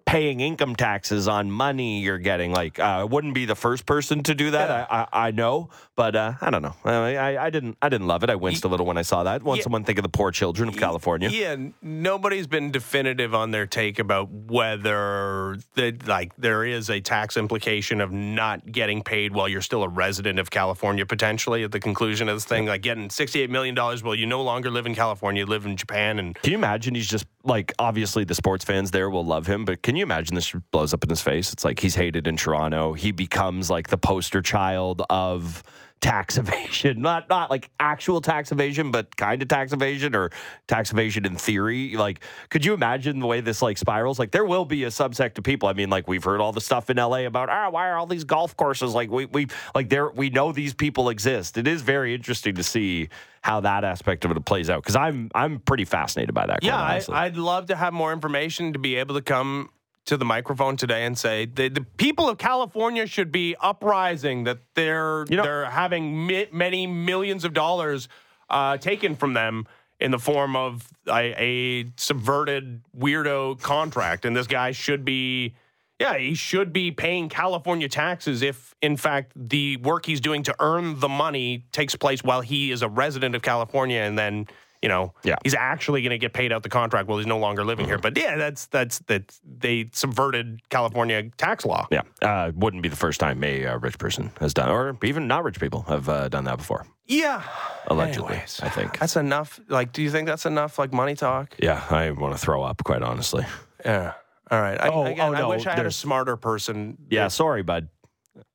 paying income taxes on money you're getting. Like, uh, I wouldn't be the first person to do that. Yeah. I, I, I know, but uh, I don't know. I, I, didn't. I didn't love it. I winced a little when I saw that. Want Yeah. someone think of the poor children of California? Yeah, nobody's been definitive on their take about whether that like there is a tax implication of not getting paid while you're still a resident of California potentially at the conclusion of this thing like getting 68 million dollars well you no longer live in California you live in Japan and Can you imagine? He's just like obviously the sports fans there will love him, but can you imagine this blows up in his face? It's like he's hated in Toronto. He becomes like the poster child of tax evasion, not not like actual tax evasion, but kind of tax evasion or tax evasion in theory. Like, could you imagine the way this like spirals? Like, there will be a subsect of people. I mean, like we've heard all the stuff in LA about ah, why are all these golf courses like we we like there we know these people exist. It is very interesting to see how that aspect of it plays out because I'm I'm pretty fascinated by that. Yeah, quite I. I'd love to have more information to be able to come to the microphone today and say the, the people of California should be uprising that they're You know- they're having mi- many millions of dollars uh, taken from them in the form of a, a subverted weirdo contract, and this guy should be. Yeah, he should be paying California taxes if, in fact, the work he's doing to earn the money takes place while he is a resident of California, and then you know Yeah. Mm-hmm. he's actually going to get paid out the contract while he's no longer living here. But yeah, that's that's that they subverted California tax law. Yeah, uh, wouldn't be the first time a uh, rich person has done, or even not rich people have uh, done that before. Yeah, Allegedly, Anyways, I think. that's enough. Like, do you think that's enough? Like money talk? Yeah, I want to throw up, quite honestly. Yeah. All right. I, Oh, again, oh, I no, wish I had a smarter person. Yeah, sorry, bud.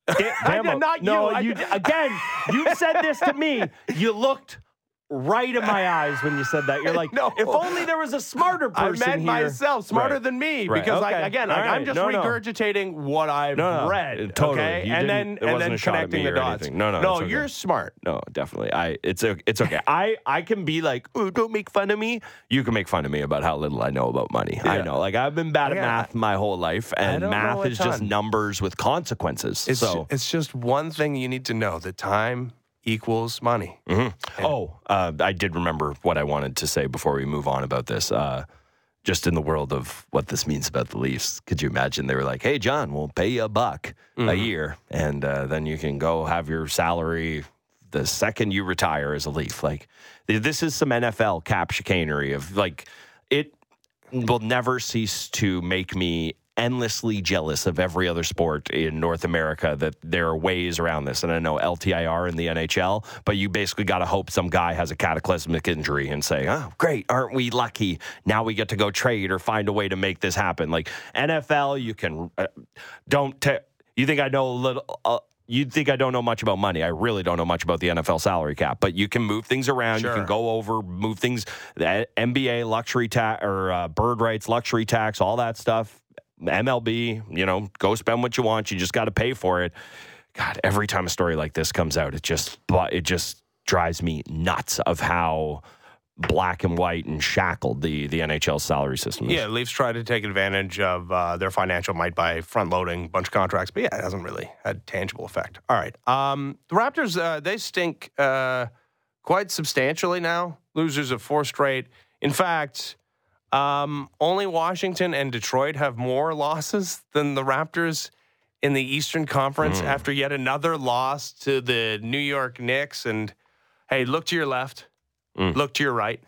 Damn, did not no, you. I you did- again. You said this to me. You looked right in my eyes when you said that. You're like, No. if only there was a smarter I person meant here. myself, smarter Right. than me, Right. because Okay. like again, like, I'm just No, no. regurgitating what I've No, no. read. Uh, totally. Okay, You and then and then a connecting the dots. anything. No, no, no, okay. you're smart. No, definitely. I it's o- it's okay. I I can be like, oh, don't make fun of me. You can make fun of me about how little I know about money. I know. Like I've been bad at Yeah. math my whole life, and math a is just numbers with consequences. It's so it's just one thing you need to know: that time equals money. Oh, uh, I did remember what I wanted to say before we move on about this. Uh, just in the world of what this means about the Leafs, could you imagine they were like, "Hey, John, we'll pay you a buck a year, and uh, then you can go have your salary the second you retire as a Leaf." Like, this is some NFL cap chicanery of like it will never cease to make me endlessly jealous of every other sport in North America that there are ways around this. And I know LTIR in the NHL, but you basically got to hope some guy has a cataclysmic injury and say, oh, great, aren't we lucky? Now we get to go trade or find a way to make this happen. Like NFL, you can, uh, don't, te- you think I know a little, uh, you think I don't know much about money. I really don't know much about the NFL salary cap, but you can move things around. You can go over, move things. The NBA luxury tax or uh, bird rights, luxury tax, all that stuff. MLB, you know, go spend what you want. You just got to pay for it. God, every time a story like this comes out, it just it just drives me nuts of how black and white and shackled the the NHL salary system is. Yeah, Leafs try to take advantage of uh, their financial might by front loading a bunch of contracts, but yeah, it hasn't really had tangible effect. All right, um, the Raptors uh, they stink uh, quite substantially now. Losers of four straight. In fact, um, only Washington and Detroit have more losses than the Raptors in the Eastern Conference after yet another loss to the New York Knicks. And hey, look to your left, look to your right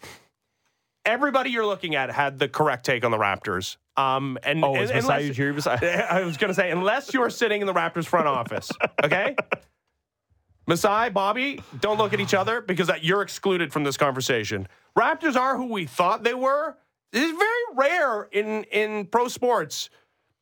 everybody you're looking at had the correct take on the Raptors. Um, and Oh, is Masai unless- Ujiri beside- I was going to say, unless you're sitting in the Raptors front office, okay? Masai, Bobby, don't look at each other because that, you're excluded from this conversation. Raptors are who we thought they were. It is very rare in in pro sports.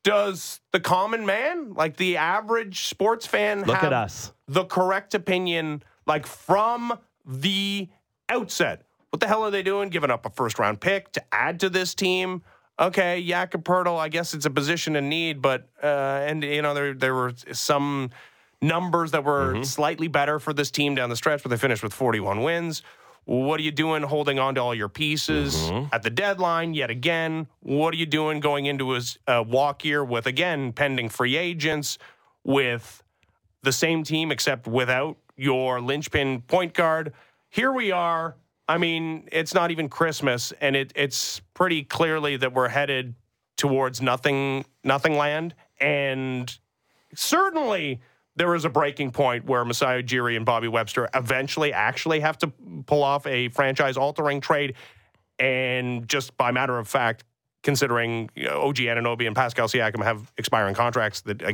Does the common man, like the average sports fan, Look have at us. the correct opinion, like from the outset. What the hell are they doing? Giving up a first round pick to add to this team? Okay, Jakob Poeltl, I guess it's a position in need, but uh, and you know there there were some numbers that were slightly better for this team down the stretch, but they finished with 41 wins. What are you doing holding on to all your pieces at the deadline yet again? What are you doing going into his uh, walk year with again pending free agents with the same team except without your linchpin point guard. Here we are. I mean, it's not even Christmas, and it, it's pretty clearly that we're headed towards nothing nothing land and certainly there is a breaking point where Masai Ujiri and Bobby Webster eventually actually have to pull off a franchise altering trade and just by matter of fact considering you know, OG Anunoby and Pascal Siakam have expiring contracts that uh,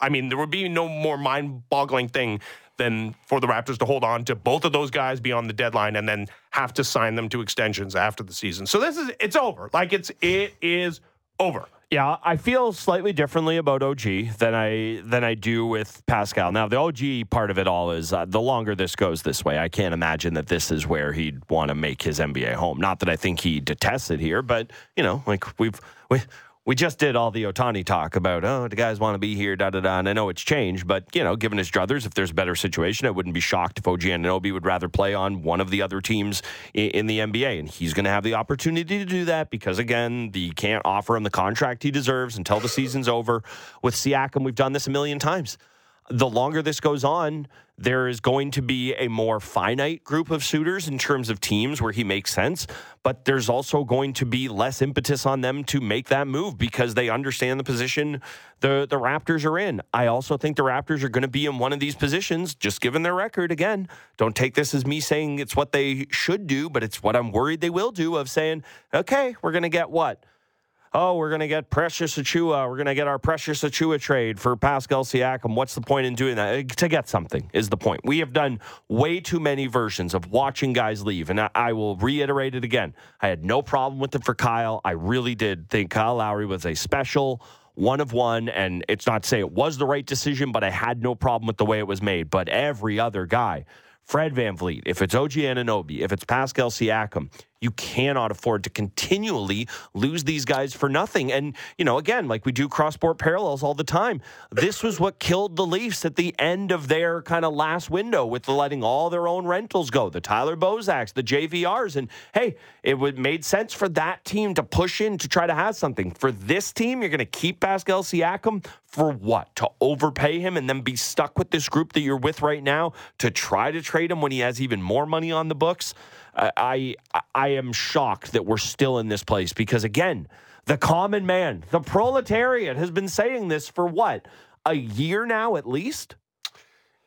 I mean there would be no more mind-boggling thing than for the Raptors to hold on to both of those guys beyond the deadline and then have to sign them to extensions after the season. So this is it's over. Like it's it is over. Yeah, I feel slightly differently about OG than I than I do with Pascal. Now, the OG part of it all is uh, the longer this goes this way, I can't imagine that this is where he'd want to make his NBA home. Not that I think he detests it here, but you know, like we've we we just did all the Ohtani talk about, oh, the guys want to be here, da da da. And I know it's changed, but you know, given his druthers, if there's a better situation, I wouldn't be shocked if OG Anunoby would rather play on one of the other teams in, in the NBA, and he's going to have the opportunity to do that because again, the can't offer him the contract he deserves until the season's over. With Siakam, we've done this a million times. The longer this goes on, there is going to be a more finite group of suitors in terms of teams where he makes sense, but there's also going to be less impetus on them to make that move because they understand the position the, the Raptors are in. I also think the Raptors are going to be in one of these positions, just given their record. Again, don't take this as me saying it's what they should do, but it's what I'm worried they will do of saying, okay, we're going to get what? Oh, we're going to get Precious Achiuwa. We're going to get our Precious Achiuwa trade for Pascal Siakam. What's the point in doing that? Uh, to get something is the point. We have done way too many versions of watching guys leave. And I, I will reiterate it again. I had no problem with it for Kyle. I really did think Kyle Lowry was a special one of one. And it's not to say it was the right decision, but I had no problem with the way it was made. But every other guy, Fred Van VanVleet, if it's OG Anunoby, if it's Pascal Siakam, you cannot afford to continually lose these guys for nothing. And, you know, again, like we do cross sport parallels all the time, this was what killed the Leafs at the end of their kind of last window with letting all their own rentals go the Tyler Bozaks, the JVRs. And hey, it would made sense for that team to push in to try to have something. For this team, you're going to keep Pascal Siakam for what? To overpay him and then be stuck with this group that you're with right now to try to trade him when he has even more money on the books? I I am shocked that we're still in this place because again, the common man, the proletariat, has been saying this for what a year now at least.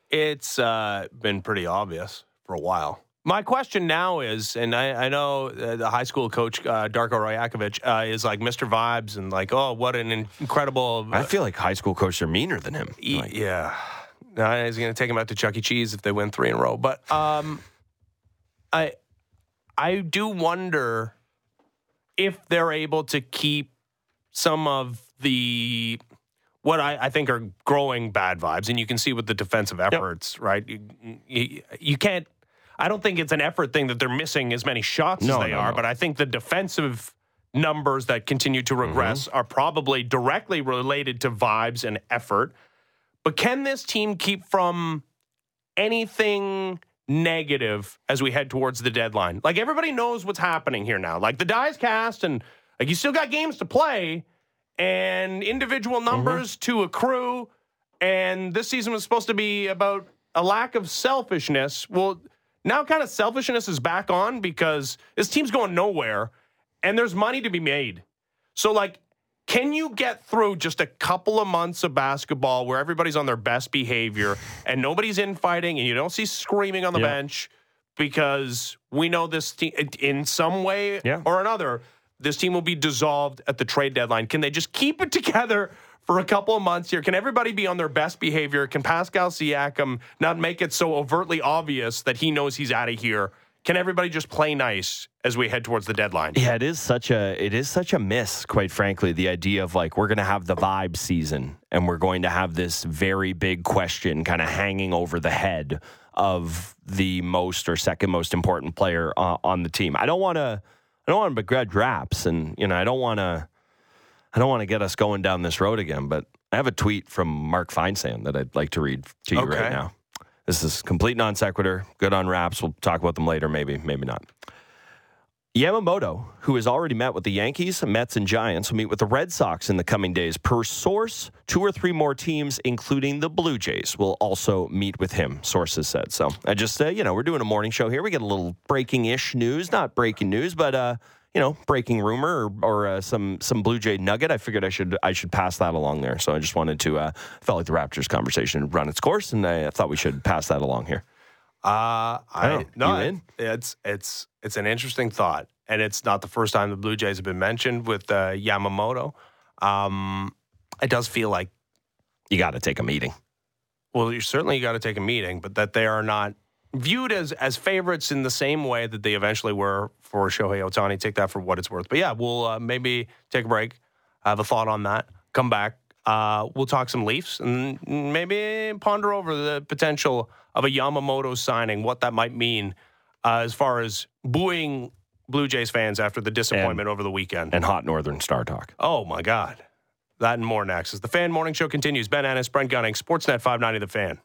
It's uh, been pretty obvious for a while. My question now is, and I, I know uh, the high school coach uh, Darko Rajakovic uh, is like Mr. Vibes and like, oh, what an incredible. I feel like high school coaches are meaner than him. E- Like, yeah, now he's going to take him out to Chuck E. Cheese if they win three in a row. But um, I I do wonder if they're able to keep some of the what I, I think are growing bad vibes, and you can see with the defensive efforts, right? You, you, you can't. I don't think it's an effort thing that they're missing as many shots No, as they no, are, no. but I think the defensive numbers that continue to mm-hmm. regress are probably directly related to vibes and effort. But can this team keep from anything negative as we head towards the deadline? Like everybody knows what's happening here now. Like the die's cast and like you still got games to play and individual mm-hmm. numbers to accrue. And this season was supposed to be about a lack of selfishness. Well, now kind of selfishness is back on because this team's going nowhere and there's money to be made. So, like, can you get through just a couple of months of basketball where everybody's on their best behavior and nobody's infighting and you don't see screaming on the Yeah. bench because we know this team in some way Yeah. or another, this team will be dissolved at the trade deadline. Can they just keep it together for a couple of months here? Can everybody be on their best behavior? Can Pascal Siakam not make it so overtly obvious that he knows he's out of here? Can everybody just play nice as we head towards the deadline? Yeah, it is such a it is such a miss, quite frankly. The idea of like we're going to have the vibe season, and we're going to have this very big question kind of hanging over the head of the most or second most important player uh, on the team. I don't want to I don't want to begrudge raps, and you know I don't want to I don't want to get us going down this road again. But I have a tweet from Mark Feinsand that I'd like to read to you Okay. right now. This is complete non sequitur. Good on raps. We'll talk about them later, maybe, maybe not. Yamamoto, who has already met with the Yankees, Mets, and Giants, will meet with the Red Sox in the coming days. Per source, two or three more teams, including the Blue Jays, will also meet with him, sources said. So I just, uh, you know, we're doing a morning show here. We get a little breaking ish news, not breaking news, but, uh, you know, breaking rumor or, or uh, some some Blue Jay nugget, I figured I should I should pass that along there. So I just wanted to uh, felt like the Raptors conversation run its course, and I thought we should pass that along here. Uh, I know. no, You it- in? it's it's it's an interesting thought, and it's not the first time the Blue Jays have been mentioned with uh, Yamamoto. Um, it does feel like You got to take a meeting. well, you certainly got to take a meeting, but that they are not viewed as as favorites in the same way that they eventually were for Shohei Ohtani. Take that for what it's worth. But yeah, we'll uh, maybe take a break, have a thought on that, come back. Uh, we'll talk some Leafs and maybe ponder over the potential of a Yamamoto signing, what that might mean uh, as far as booing Blue Jays fans after the disappointment over the weekend. And hot Northern Star talk. Oh my God. That and more next as the Fan Morning Show continues. Ben Ennis, Brent Gunning, Sportsnet 590 The Fan.